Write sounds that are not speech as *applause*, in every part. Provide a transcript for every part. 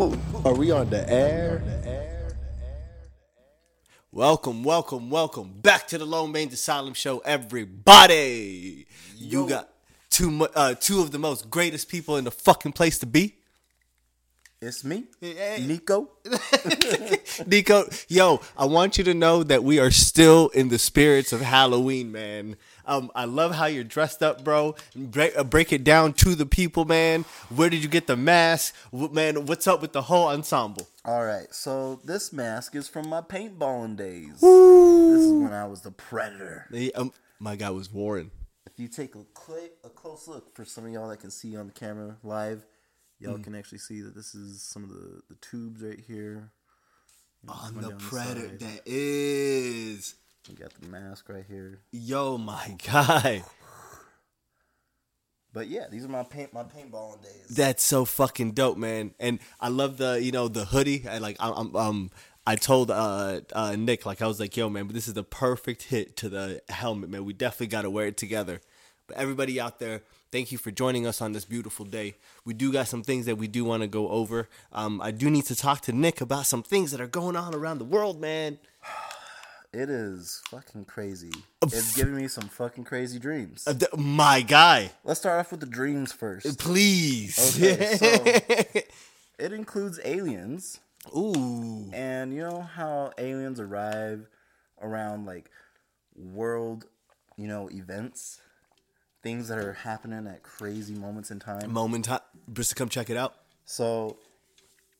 Are we on the air? Welcome, welcome, welcome back to the Lone Range Asylum Show, everybody. You got two, uh, two of the most greatest people in the fucking place to be. It's me, Hey. Nico. *laughs* Nico, yo, I want you to know that we are still in the spirits of Halloween, man. Um, I love how you're dressed up, bro. Break, uh, break it down to the people, man. Where did you get the mask, Wh- man? What's up with the whole ensemble? All right, so this mask is from my paintballing days. This is when I was the predator. Um, my guy was Warren. If you take a cl- a close look for some of y'all that can see on the camera live, y'all Mm. can actually see that this is some of the, the tubes right here. On the the predator, side. that is. We got the mask right here. Yo, my *laughs* guy. But yeah, these are my paint my paintballing days. That's so fucking dope, man. And I love the you know the hoodie. I like I'm, I'm um I told uh uh Nick like I was like yo man, but this is the perfect hit to the helmet, man. We definitely got to wear it together. But everybody out there, thank you for joining us on this beautiful day. We do got some things that we do want to go over. Um, I do need to talk to Nick about some things that are going on around the world, man. It is fucking crazy. It's giving me some fucking crazy dreams. Uh, th- my guy, Let's start off with the dreams first. please. Okay, so *laughs* it includes aliens. Ooh, And you know how aliens arrive around like world, you know, events? Things that are happening at crazy moments in time. moment time. Just to come check it out. So,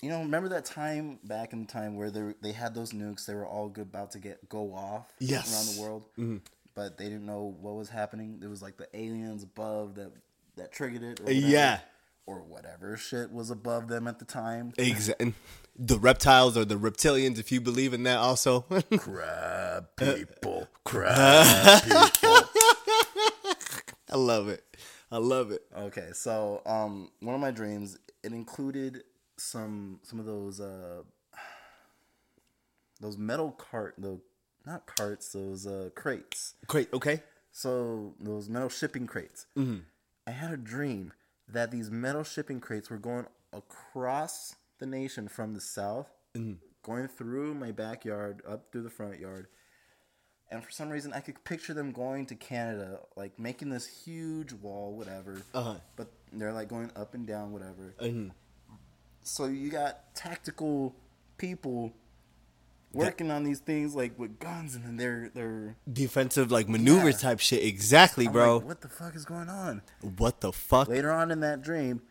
you know, remember that time back in the time where they, they had those nukes, they were all good, about to get go off Yes. around the world, mm-hmm. but they didn't know what was happening. It was like the aliens above that that triggered it. Or uh, whatever, Yeah. Or whatever shit was above them at the time. Exactly. The reptiles or the reptilians, if you believe in that, also. *laughs* Crab uh, people, uh, crab *laughs* people. I love it. I love it. Okay, so um, one of my dreams it included some some of those uh those metal cart the not carts those uh crates. crate Okay. So those metal shipping crates. I had a dream that these metal shipping crates were going across the nation from the south, going through my backyard up through the front yard. And for some reason, I could picture them going to Canada, like making this huge wall, whatever. Uh-huh. But they're like going up and down, whatever. Mhm. So you got tactical people working on these things like with guns, and then they're they're Defensive, like maneuver Yeah. type shit. Exactly, I'm bro. like, what the fuck is going on? what the fuck? Later on in that dream,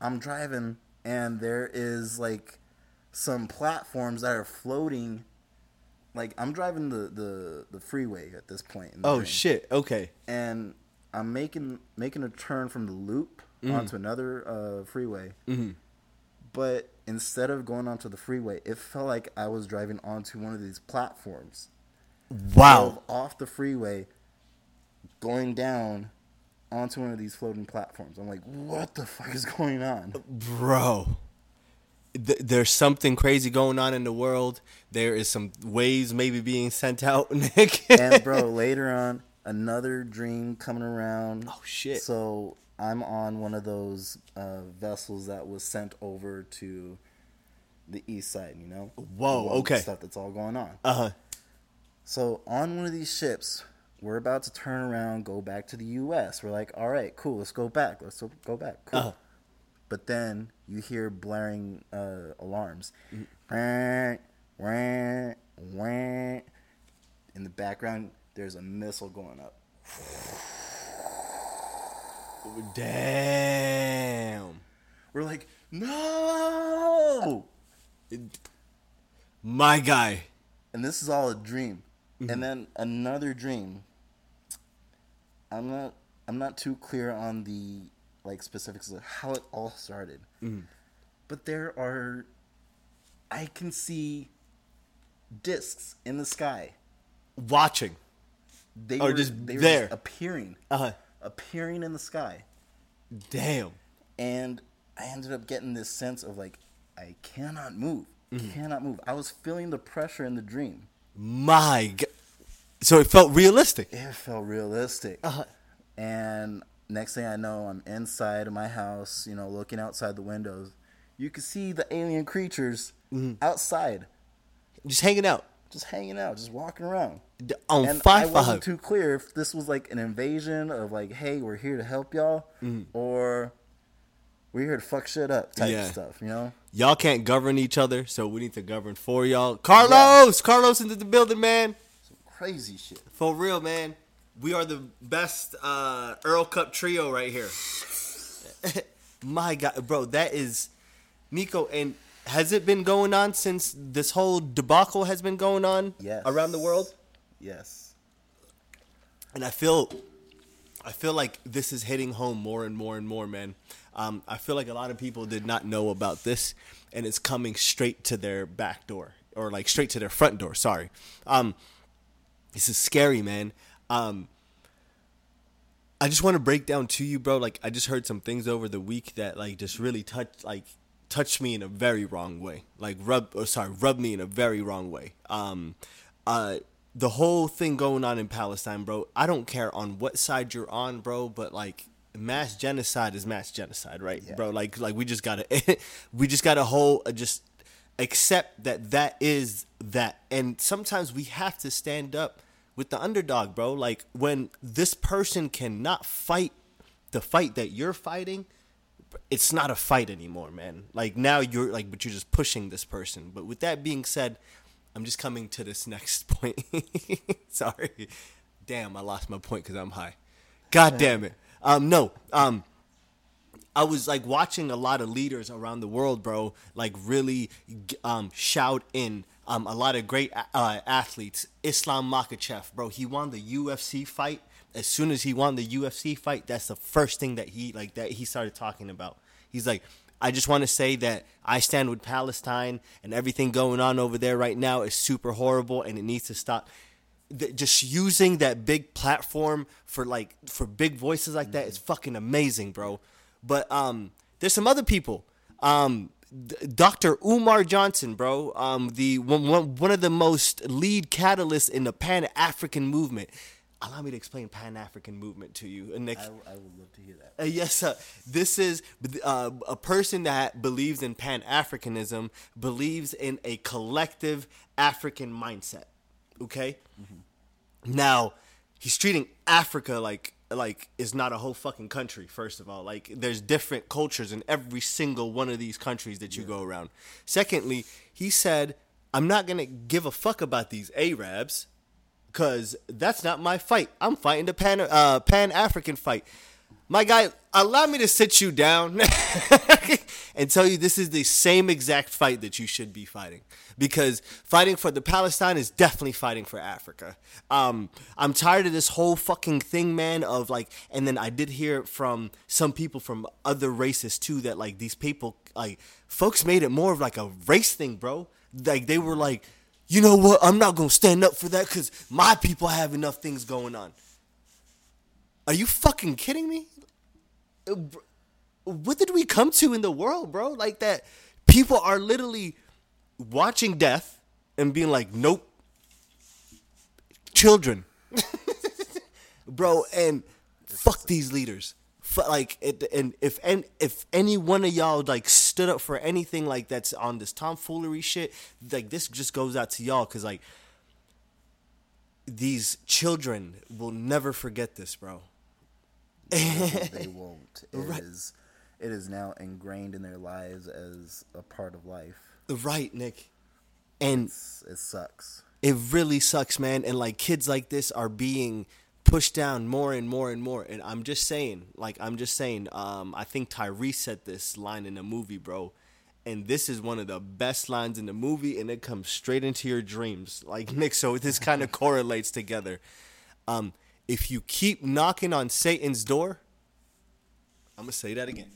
I'm driving and there is like some platforms that are floating. Like I'm driving the the, the freeway at this point. In the Oh dream. shit. Okay. And I'm making making a turn from the loop Mm-hmm. onto another uh, freeway. But instead of going onto the freeway, it felt like I was driving onto one of these platforms Wow. off the freeway, going down onto one of these floating platforms. I'm like, what the fuck is going on? Bro. Th- there's something crazy going on in the world. There is some waves maybe being sent out, *laughs* Nick. And bro, later on, another dream coming around. Oh, shit. So I'm on one of those uh, vessels that was sent over to the east side. You know. Whoa, okay. Stuff that's all going on. uh huh. So on one of these ships, we're about to turn around, go back to the U.S. We're like, all right, cool, let's go back. Let's go back. Cool. Uh-huh. But then you hear blaring uh, alarms. Mm. Wah. In the background, there's a missile going up. Damn. We're like, no! My guy. and this is all a dream. Mm-hmm. And then another dream. I'm not I'm not too clear on the like specifics of how it all started. Mm-hmm. But there are I can see discs in the sky. Watching. They Or were just they were there. appearing. Uh-huh. Appearing in the sky. Damn. And I ended up getting this sense of like I cannot move. Mm-hmm. Cannot move. I was feeling the pressure in the dream. My god. So it felt realistic. it felt realistic. Uh-huh. And next thing I know, I'm inside of my house, you know, looking outside the windows, you could see the alien creatures Mm-hmm. outside, Just hanging out just hanging out, just walking around. On and I wasn't too clear if this was like an invasion of like, hey, we're here to help y'all, or we're here to fuck shit up type. Yeah. stuff. You know? Y'all can't govern each other, so we need to govern for y'all. Carlos, Carlos into the building, man. Some crazy shit. For real, man. We are the best uh, Earl Cup trio right here. *laughs* My God, bro, that is Nico. And has it been going on since this whole debacle has been going on Yes. around the world? Yes. and I feel, I feel like this is hitting home more and more and more, man. Um, I feel like a lot of people did not know about this, and it's coming straight to their back door or like straight to their front door. Sorry, um, this is scary, man. Um, I just want to break down to you, bro. Like I just heard some things over the week that like just really touched like touched me in a very wrong way. Like rub or sorry, rub me in a very wrong way. Um uh the whole thing going on in Palestine, bro. I don't care on what side you're on, bro, but like mass genocide is mass genocide, right? Bro, like like we just got to *laughs* we just got to hold uh, just accept that that is that and sometimes we have to stand up with the underdog bro like when this person cannot fight the fight that you're fighting it's not a fight anymore man like now you're like but you're just pushing this person but with that being said i'm just coming to this next *laughs* point *laughs* sorry damn i lost my point because i'm high god damn it um no um I was like watching a lot of leaders around the world, bro, like really um, shout in um, a lot of great uh, athletes. Islam Makhachev, bro, he won the UFC fight. As soon as he won the UFC fight, that's the first thing that he like that he started talking about. He's like, I just want to say that I stand with Palestine and everything going on over there right now is super horrible and it needs to stop th- just using that big platform for like for big voices like that is fucking amazing, bro. But um, there's some other people. Um, Dr. Umar Johnson, bro, um, the one, one one of the most lead catalysts in the Pan African movement. Allow me to explain Pan African movement to you, Nick. I, I would love to hear that. Uh, yes, sir. This is uh, a person that believes in Pan Africanism, believes in a collective African mindset. Okay. Now, he's treating Africa like like is not a whole fucking country. First of all, like there's different cultures in every single one of these countries that you go around. Secondly, he said, "I'm not gonna give a fuck about these Arabs." Cause that's not my fight. I'm fighting the pan uh, Pan African fight. My guy, allow me to sit you down *laughs* and tell you this is the same exact fight that you should be fighting. Because fighting for the Palestine is definitely fighting for Africa. Um, I'm tired of this whole fucking thing, man. Of like, and then I did hear from some people from other races too that like these people, like folks, made it more of like a race thing, bro. Like they were like, you know what? I'm not gonna stand up for that because my people have enough things going on. Are you fucking kidding me? Uh, What did we come to in the world, bro? Like that people are literally watching death and being like, nope. Children. *laughs* bro, and fuck these leaders. Like it, and if and if any one of y'all like stood up for anything like that's on this tomfoolery shit, like this just goes out to y'all because like these children will never forget this, bro. *laughs* they won't. It is, it is now ingrained in their lives as a part of life. Right, Nick. And It's, it sucks. it really sucks, man. And like kids like this are being pushed down more and more and more. And I'm just saying, like I'm just saying, um, I think Tyrese said this line in the movie, bro. And this is one of the best lines in the movie, and it comes straight into your dreams. Like *laughs* Nick, so this kind of *laughs* correlates together. Um, if you keep knocking on Satan's door, I'm gonna say that again.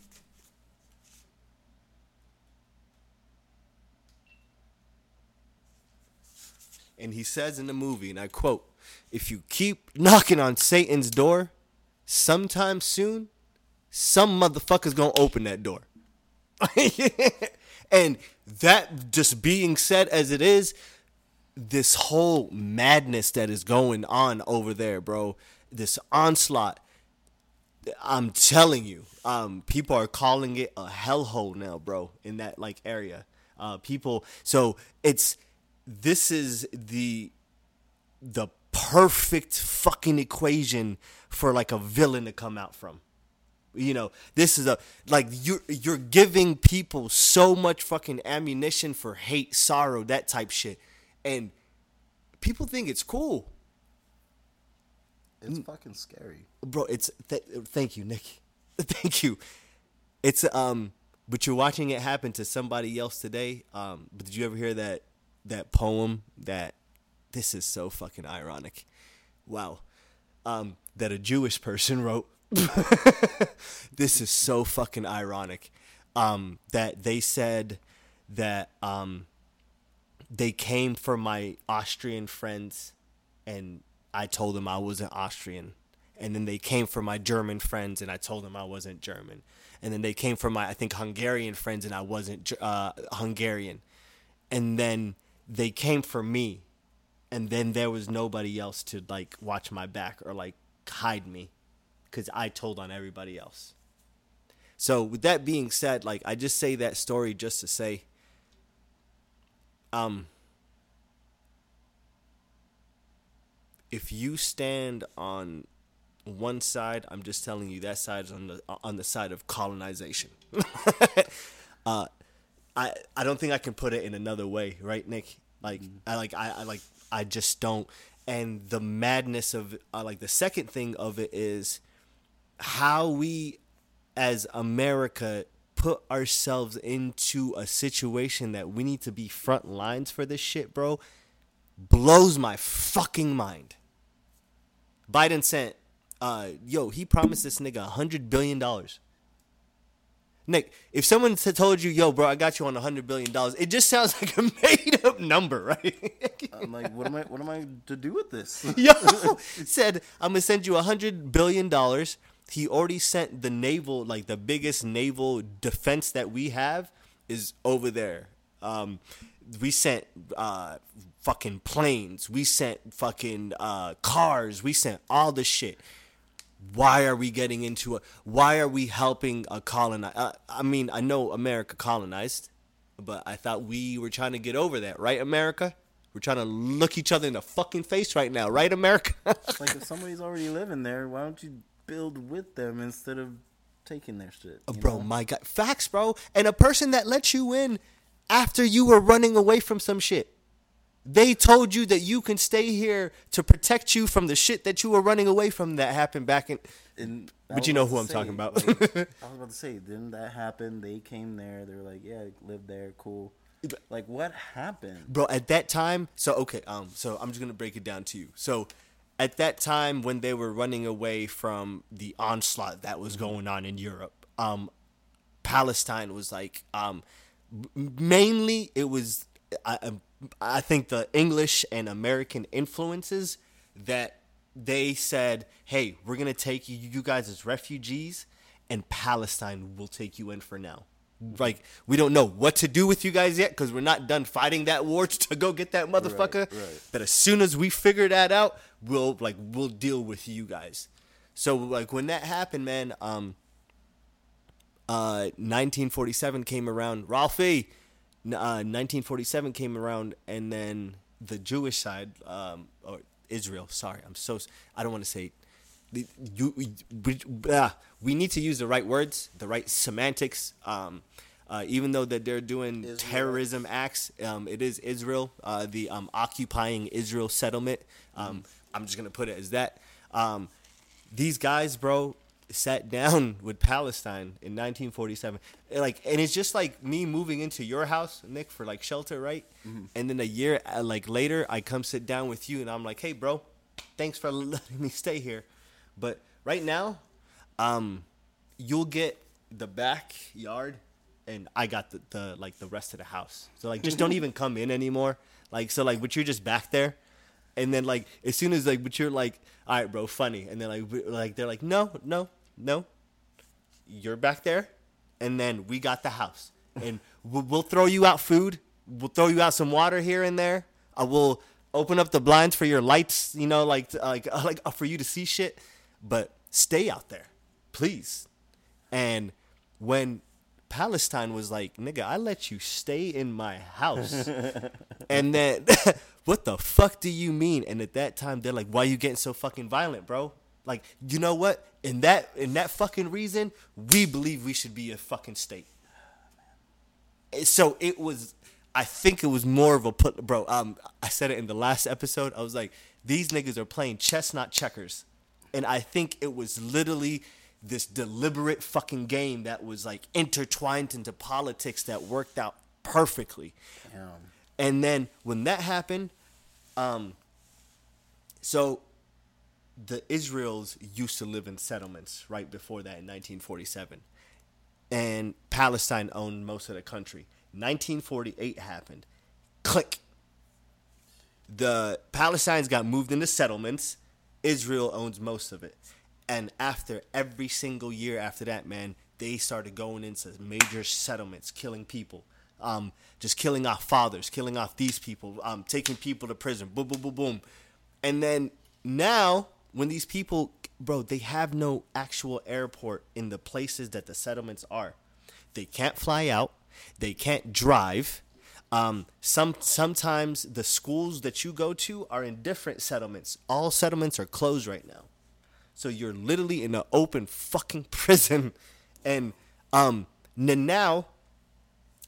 And he says in the movie, and I quote, if you keep knocking on Satan's door, sometime soon, some motherfucker's gonna open that door. *laughs* and that just being said as it is, this whole madness that is going on over there, bro, this onslaught, I'm telling you, um, people are calling it a hellhole now, bro, in that like area. Uh, people, so it's this is the the perfect fucking equation for like a villain to come out from. You know, this is a like you're you're giving people so much fucking ammunition for hate, sorrow, that type shit, and people think it's cool. It's fucking scary. bro it's th- thank you nick *laughs* thank you it's um but you're watching it happen to somebody else today um but did you ever hear that that poem that this is so fucking ironic wow um that a jewish person wrote *laughs* this is so fucking ironic um that they said that um they came for my Austrian friends and I told them I wasn't Austrian. And then they came for my German friends and I told them I wasn't German. And then they came for my I think Hungarian friends and I wasn't uh, Hungarian. And then they came for me and then there was nobody else to like watch my back or like hide me cuz I told on everybody else. So with that being said, like I just say that story just to say um if you stand on one side i'm just telling you that side is on the on the side of colonization *laughs* uh i i don't think i can put it in another way right nick like i like I, I like i just don't. And the madness of uh, like the second thing of it is how we as america put ourselves into a situation that we need to be front lines for this shit bro blows my fucking mind. Biden sent, uh, yo, he promised this nigga a hundred billion dollars. Nick, if someone told you, yo, bro, I got you on a hundred billion dollars, it just sounds *laughs* like a made up number, right? *laughs* I'm like, what am I? What am I to do with this? *laughs* yo, said I'm gonna send you a hundred billion dollars. He already sent the naval, like the biggest naval defense that we have, is over there. Um, we sent uh, fucking planes. We sent fucking uh, cars. We sent all the shit. Why are we getting into a? Why are we helping a colonize? Uh, I mean, I know America colonized, but I thought we were trying to get over that, right, America? We're trying to look each other in the fucking face right now, right, America? like if somebody's already living there, why don't you build with them instead of taking their shit? you bro, know? my God, facts, bro. And a person that let you in after you were running away from some shit. They told you that you can stay here to protect you from the shit that you were running away from that happened back in. And I But you know who I'm say, talking about. like, *laughs* I was about to say, didn't that happen? They came there. They were like, yeah, live there, cool. Like, what happened? bro at that time so okay um so i'm just gonna break it down to you so at that time when they were running away from the onslaught that was going on in europe um palestine was like um mainly it was i um, i think the english and american influences that they said hey we're gonna take you you guys as refugees and palestine will take you in for now like we don't know what to do with you guys yet because we're not done fighting that war *laughs* to go get that motherfucker. right. But as soon as we figure that out, we'll like we'll deal with you guys. So like when that happened, man, um, uh, 1947 came around. Ralphie, uh, 1947 came around, and then the Jewish side, um, or Israel. Sorry, I'm so I don't want to say. You, we, ah, we need to use the right words, the right semantics. Um, uh, even though that they're doing Israel. terrorism acts, um, it is Israel, uh, the um, occupying Israel settlement. Um, I'm just gonna put it as that. Um, these guys, bro, sat down *laughs* with Palestine in 1947. Like, and it's just like me moving into your house, Nick, for like shelter, right? And then a year, uh, like later, I come sit down with you, and I'm like, hey, bro, thanks for *laughs* letting me stay here. But right now, um, you'll get the backyard, and I got the, the like the rest of the house. So like, just don't *laughs* even come in anymore. Like, so like, but you're just back there, and then like as soon as like, but you're like, all right, bro, funny, and then like, like they're like, no, no, no, you're back there, and then we got the house, and we'll, we'll throw you out food, we'll throw you out some water here and there. I will open up the blinds for your lights, you know, like like *laughs* like for you to see shit, but stay out there. please. And when Palestine was like, nigga, I let you stay in my house. *laughs* and then, *laughs* what the fuck do you mean? And at that time, they're like, why you getting so fucking violent, bro? Like, you know what? In that in that fucking reason, we believe we should be a fucking state. So it was I think it was more of a put bro, um I said it in the last episode. I was like, these niggas are playing chess, not checkers. And I think it was literally this deliberate fucking game that was like intertwined into politics that worked out perfectly. Damn. And then when that happened, um so the Israels used to live in settlements right before that in 1947. And Palestine owned most of the country. 1948 happened. Click. The Palestinians got moved into settlements. Israel owns most of it. And after every single year after that, man, they started going into major settlements, killing people. Um, just killing off fathers, killing off these people, um, taking people to prison, boom, boom, boom, boom. And then now when these people, bro, they have no actual airport in the places that the settlements are. They can't fly out. They can't drive. Um, some sometimes the schools that you go to are in different settlements. All settlements are closed right now, so you're literally in an open fucking *laughs* prison. And um, now,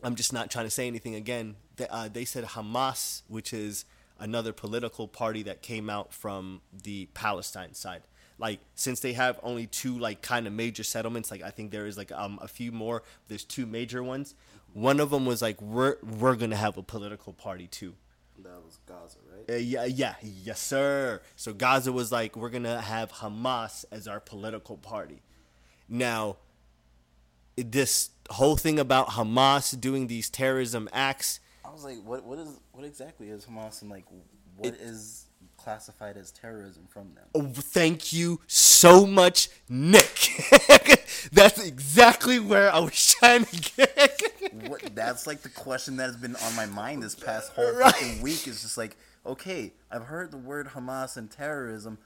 I'm just not trying to say anything again. They, uh, they said Hamas, which is another political party that came out from the Palestine side. Like since they have only two like kind of major settlements, like I think there is like um a few more. There's two major ones. One of them was like we're we're gonna have a political party too. That was Gaza, right? Uh, yeah, yeah, yes, sir. So Gaza was like we're gonna have Hamas as our political party. Now, this whole thing about Hamas doing these terrorism acts was like, what what is what exactly is Hamas and like what it, is classified as terrorism from them? Oh, thank you so much, Nick. *laughs* that's exactly where I was trying to get. what, that's like the question that has been on my mind this past whole *laughs* right. fucking week. Is just like, okay, I've heard the word Hamas and terrorism.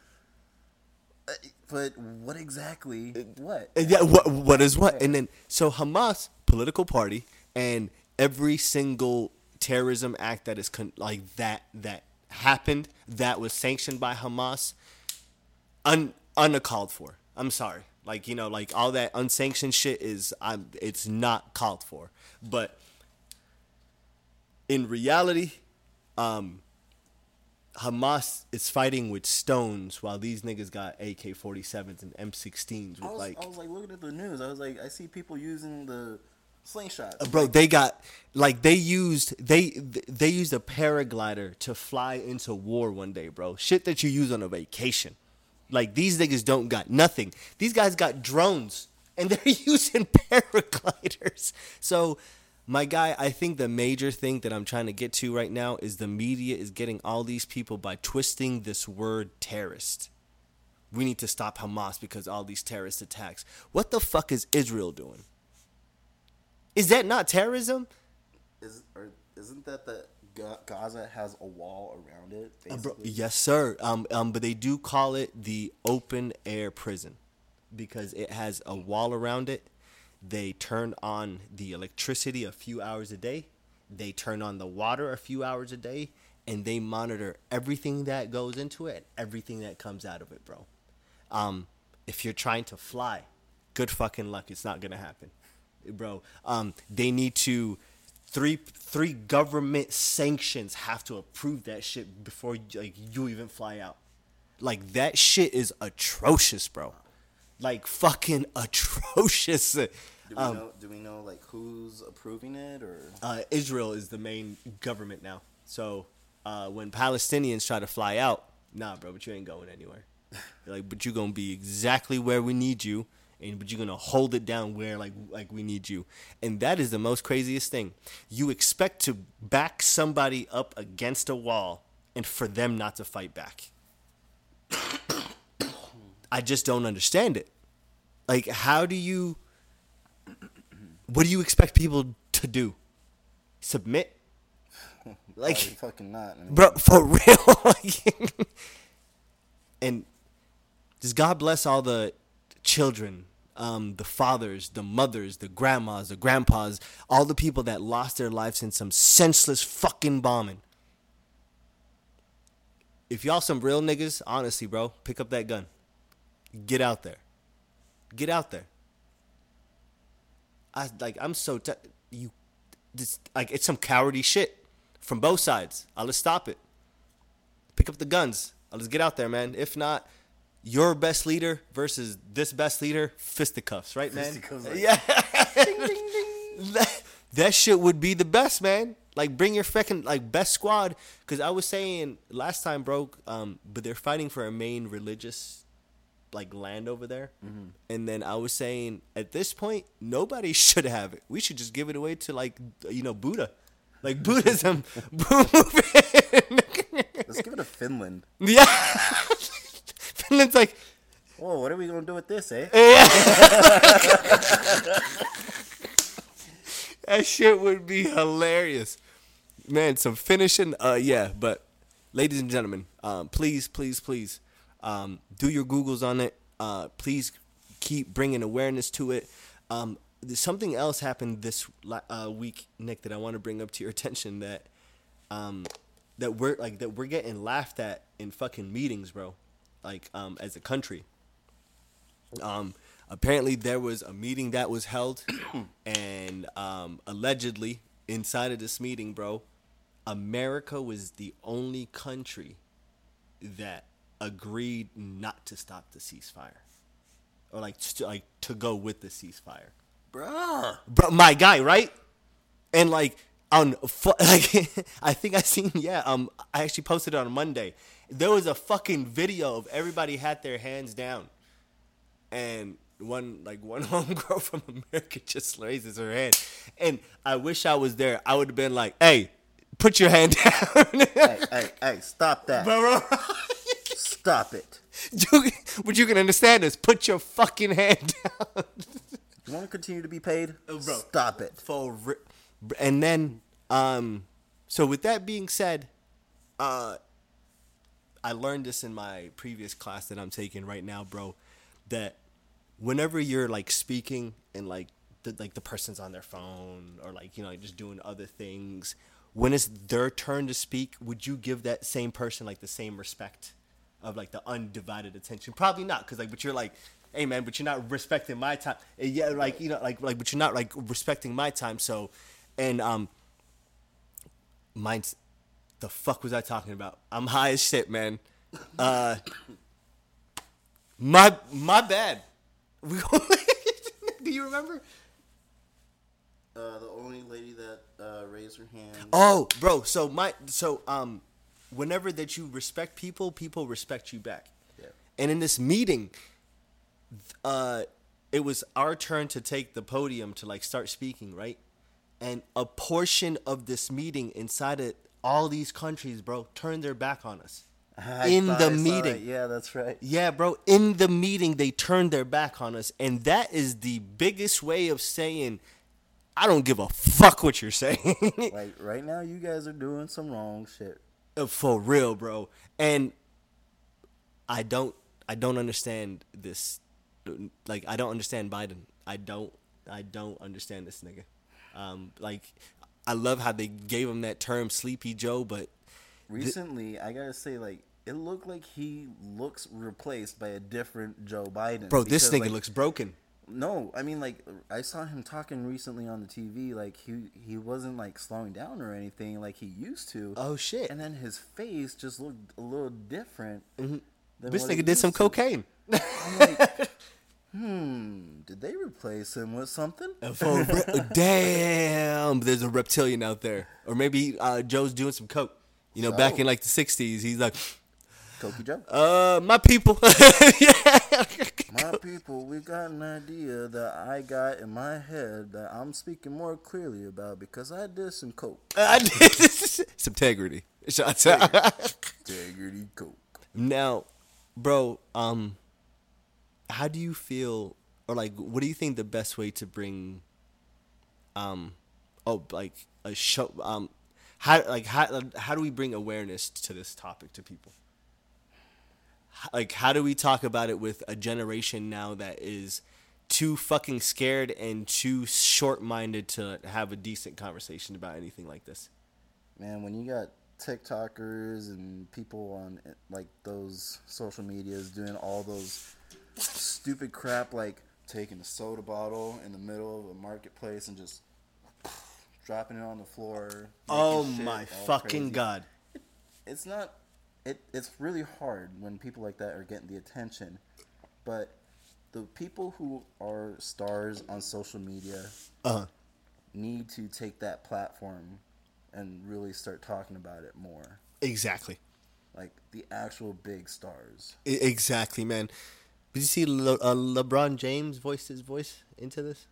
Uh, but what exactly? What? Yeah, what? What is what? And then so Hamas political party, and every single terrorism act that is con- like that that happened that was sanctioned by Hamas un uncalled for. I'm sorry. Like, you know, like all that unsanctioned shit is I'm it's not called for. But in reality, um Hamas is fighting with stones while these niggas got AK 47s and M16s with I was, like I was like looking at the news. I was like I see people using the slingshots. Bro, they got like they used they they used a paraglider to fly into war one day, bro. Shit that you use on a vacation. Like these niggas don't got nothing. These guys got drones and *laughs* they're using paragliders. So my guy, I think the major thing that I'm trying to get to right now is the media is getting all these people by twisting this word terrorist. We need to stop Hamas because all these terrorist attacks. What the fuck is Israel doing? Is that not terrorism? Is or isn't that the Gaza has a wall around it? Uh, bro, yes, sir. Um, um, but they do call it the open air prison because it has a wall around it. They turn on the electricity a few hours a day. They turn on the water a few hours a day, and they monitor everything that goes into it, everything that comes out of it, bro. Um, if you're trying to fly, good fucking luck. It's not gonna happen bro. Um, they need to three three government sanctions have to approve that shit before like you even fly out. Like that shit is atrocious, bro. Like fucking *laughs* atrocious. Do we um, know? Do we know like who's approving it or? Uh, Israel is the main government now. So uh, when Palestinians try to fly out, nah, bro, but you ain't going anywhere. *laughs* like, but you gonna be exactly where we need you and but you're gonna hold it down where like like we need you. And that is the most craziest thing. You expect to back somebody up against a wall and for them not to fight back. I just don't understand it. Like how do you what do you expect people to do? Submit? *laughs* Like fucking not I mean, bro for *laughs* real? And just god bless all the children um, the fathers, the mothers, the grandmas, the grandpas, all the people that lost their lives in some senseless fucking bombing. If y'all some real niggas, honestly, bro, pick up that gun. Get out there. Get out there. I like I'm so t- you this like it's some cowardly shit from both sides. I'll just stop it. Pick up the guns. I'll just get out there, man. If not, your best leader versus this best leader, fisticuffs, right, man? Fisticuffs, *laughs* like- yeah. *laughs* that, that shit would be the best, man. Like bring your fucking like best squad. Cause I was saying last time, bro. Um, but they're fighting for a main religious like land over there. And then I was saying at this point, nobody *laughs* should have it. We should just give it away to like you know Buddha, like Buddhism. Let's give it to Finland. yeah, *laughs* Finland's like Whoa, what are we gonna do with this, eh? *laughs* *laughs* that shit would be hilarious, man. Some finishing, uh, yeah. But ladies and gentlemen, um, please, please, please, um, do your googles on it. Uh, please keep bringing awareness to it. Um, something else happened this uh, week, Nick, that I want to bring up to your attention that um, that we're like that we're getting laughed at in fucking meetings, bro. Like um, as a country. Um, apparently there was a meeting that was held, *coughs* and um, allegedly inside of this meeting, bro, America was the only country that agreed not to stop the ceasefire, or like to, like to go with the ceasefire Bruh. bro, my guy, right? And like on *laughs* like I think I seen yeah um I actually posted it on Monday. There was a fucking video of everybody had their hands down, and one like one *laughs* homegirl from America just raises her hand, and I wish I was there. I would have been like, hey. Put your hand *laughs* down, Hey, hey, hey, stop that. bro. *laughs* Stop it. You, but you can understand this. Put your fucking hand down. You want to continue to be paid? bro. Stop it. for ri- and then um so with that being said uh i learned this in my previous class that i'm taking right now bro that whenever you're like speaking and like the, like the person's on their phone or like you know like just doing other things when it's their turn to speak would you give that same person like the same respect of like the undivided attention? Probably not because like but you're like hey man but you're not respecting my time And yeah like you know like like but you're not like respecting my time so and um mine's the fuck was i talking about i'm high as shit man uh my my bad *laughs* do you remember Uh, the only lady that uh, raised her hand. Oh, bro. So my so um, whenever that you respect people, people respect you back. Yeah. And in this meeting, uh, it was our turn to take the podium to like start speaking, right? And a portion of this meeting inside of all these countries, bro, turned their back on us. *laughs* I in the I meeting. Yeah, that's right. Yeah, bro. In the meeting, they turned their back on us, and that is the biggest way of saying, "I don't give a fuck what you're saying." *laughs* Like right now, you guys are doing some wrong shit. Uh, for real, bro. And I don't, I don't understand this. Like, I don't understand Biden. I don't, I don't understand this nigga. Um, like, I love how they gave him that term, Sleepy Joe, but Recently, I gotta say, like it looked like he looks replaced by a different Joe Biden. bro, this because, nigga like, looks broken. No, I mean like I saw him talking recently on the TV. Like he he wasn't like slowing down or anything like he used to. Oh shit! And then his face just looked a little different. Mm-hmm. than This nigga did some to. cocaine. I'm like, *laughs* hmm, did they replace him with something? For re- *laughs* damn, there's a reptilian out there, or maybe uh, Joe's doing some coke. You know, back in like the '60s, he's like, Cokey Joe. "Uh, my people." *laughs* yeah. My people, we got an idea that I got in my head that I'm speaking more clearly about because I did some coke. *laughs* I did it's integrity. Shots out. Integrity coke. now, bro, um, how do you feel, or like, what do you think the best way to bring, um, oh, like a show, um, how like how how do we bring awareness to this topic to people? Like, how do we talk about it with a generation now that is too fucking scared and too short-minded to have a decent conversation about anything like this. Man, when you got TikTokers and people on like those social medias doing all those stupid crap like taking a soda bottle in the middle of a marketplace and just dropping it on the floor. Oh shit my fucking crazy. god. It's not it it's really hard when people like that are getting the attention. But the people who are stars on social media Uh-huh. need to take that platform and really start talking about it more. Exactly. Like the actual big stars. Exactly, man. Did you see Le- uh, LeBron James voiced his voice into this?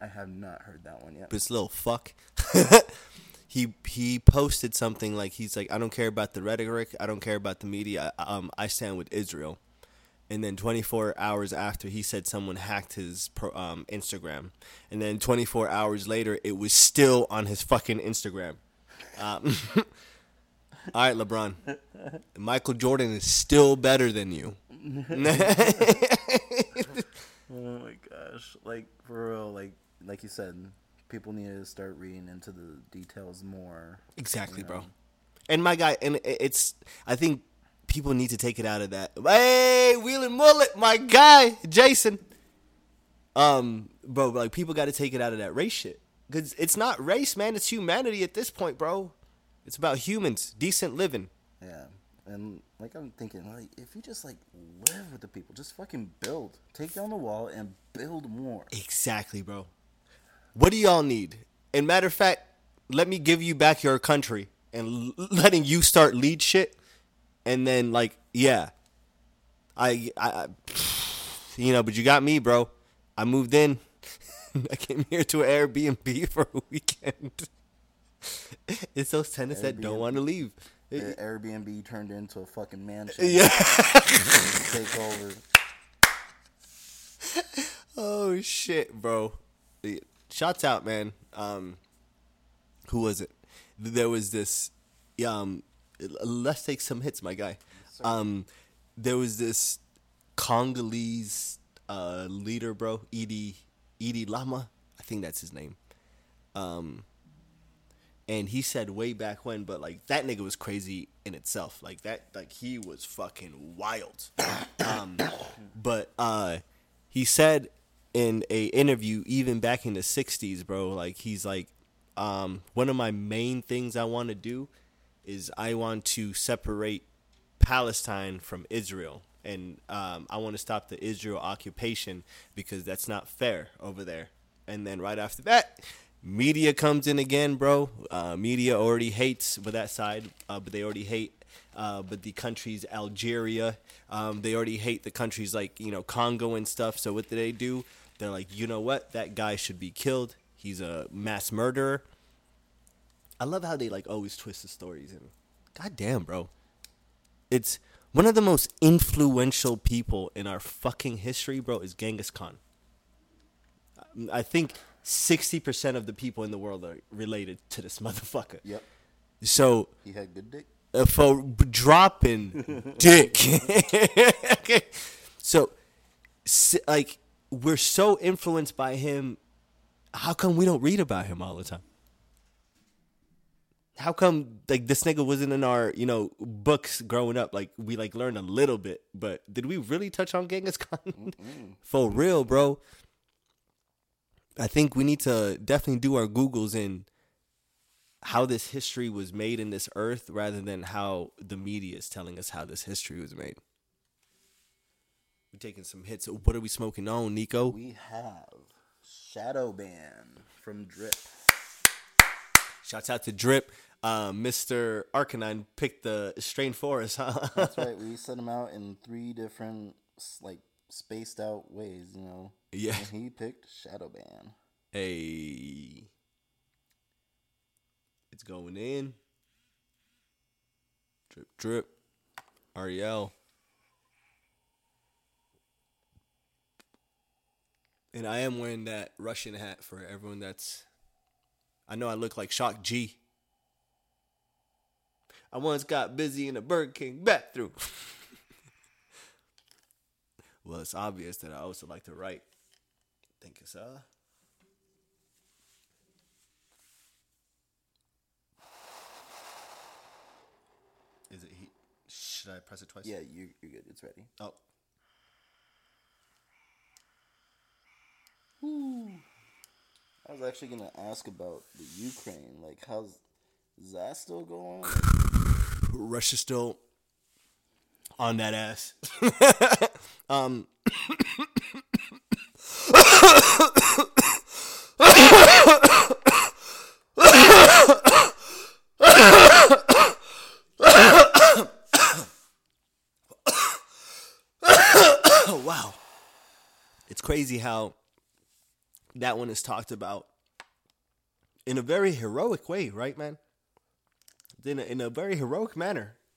I have not heard that one yet. this little fuck. *laughs* he he posted something like he's like I don't care about the rhetoric, I don't care about the media. I- Um, I stand with Israel. And then 24 hours after, he said someone hacked his pro, um, Instagram. And then 24 hours later, it was still on his fucking Instagram. Um, *laughs* *laughs* all right, LeBron. Michael Jordan is still better than you. *laughs* Oh my gosh! Like for real, like like you said, people need to start reading into the details more. Exactly, you bro. And my guy, and it's, I think people need to take it out of that. Hey, Wheeling Mullet, my guy, Jason. Um, bro, like people got to take it out of that race shit because it's not race, man. It's humanity at this point, bro. It's about humans, decent living. Yeah, and like I'm thinking, like if you just like live with the people, just fucking build, take down the wall and build more. Exactly, bro. What do y'all need? And matter of fact, let me give you back your country and l- letting you start lead shit, and then like, yeah, I, I, I you know, but you got me, bro. I moved in. *laughs* I came here to an Airbnb *laughs* for a weekend. *laughs* it's those tenants that don't want to leave. The Airbnb turned into a fucking mansion. Yeah. *laughs* Take over. *laughs* Oh shit, bro. Shots out, man. Um who was it? There was this um let's take some hits, my guy. Um there was this Congolese uh leader, bro, Edie Edie Lama. I think that's his name. Um and he said way back when, but like that nigga was crazy in itself. Like that like he was fucking wild. *coughs* Um but uh he said in a interview even back in the 60s bro like he's like um one of my main things i want to do is i want to separate palestine from israel and um, i want to stop the israel occupation because that's not fair over there and then right after that media comes in again bro uh, media already hates with that side uh, but they already hate uh, but the countries Algeria, um, they already hate the countries like you know Congo and stuff. So what do they do? They're like, you know what? That guy should be killed. He's a mass murderer. I love how they like always twist the stories and god damn, bro. It's one of the most influential people in our fucking history, bro, is Genghis Khan. I think 60% of the people in the world are related to this *laughs* motherfucker. Yep. So He had good dick. uh, for dropping *laughs* dick. okay. *laughs* So, like, we're so influenced by him. How come we don't read about him all the time? How come like this nigga wasn't in our you know books growing up? Like we like learned a little bit, but did we really touch on Genghis Khan for real, bro? I think we need to definitely do our googles in how this history was made in this earth rather than how the media is telling us how this history was made. We're taking some hits. What are we smoking on, Nico? We have Shadow Band from Drip. Shouts out to Drip. Uh, Mr. Arcanine picked the strain for us, huh? That's right. *laughs* We set them out in three different, like, spaced out ways, you know. Yeah. And he picked Shadow Band. Hey. It's going in. Drip, drip. Ariel. And I am wearing that Russian hat for everyone that's. I know I look like Shock G. I once got busy in a Burger King bathroom. *laughs* well, it's obvious that I also like to write. Think it's uh. Is it heat? Should I press it twice? Yeah, you you're good. It's ready. Oh. I was actually gonna ask about the Ukraine. Like, how's is that still going? *laughs* Russia's still on that ass. *laughs* um. oh wow. It's crazy how that one is talked about in a very heroic way, right, man? In a, in a very heroic manner. *coughs*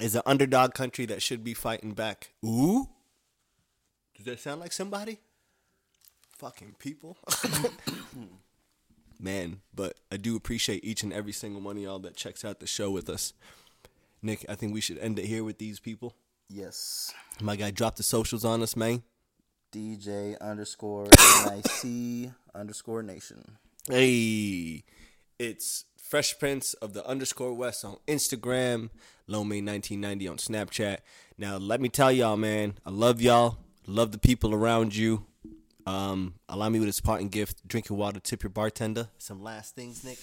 is an underdog country that should be fighting back. Ooh? Does that sound like somebody? Fucking people. *coughs* Man, but I do appreciate each and every single one of y'all that checks out the show with us. Nick, I think we should end it here with these people. Yes. My guy dropped the socials on us, man. DJ underscore NIC *laughs* underscore nation. Hey, it's Fresh Prince of the underscore West on Instagram, Lomay1990 on Snapchat. Now, let me tell y'all, man, I love y'all. Love the people around you. Um, allow me with this parting gift: drinking water, tip your bartender. Some last things, Nick.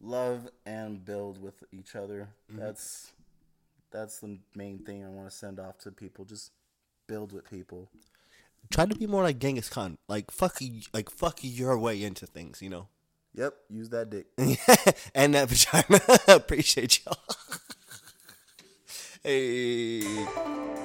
Love and build with each other. That's that's the main thing I want to send off to people. Just build with people. Try to be more like Genghis Khan. Like fuck, like fuck your way into things. You know. Yep, use that dick. *laughs* and that vagina. *laughs* Appreciate y'all. *laughs* hey.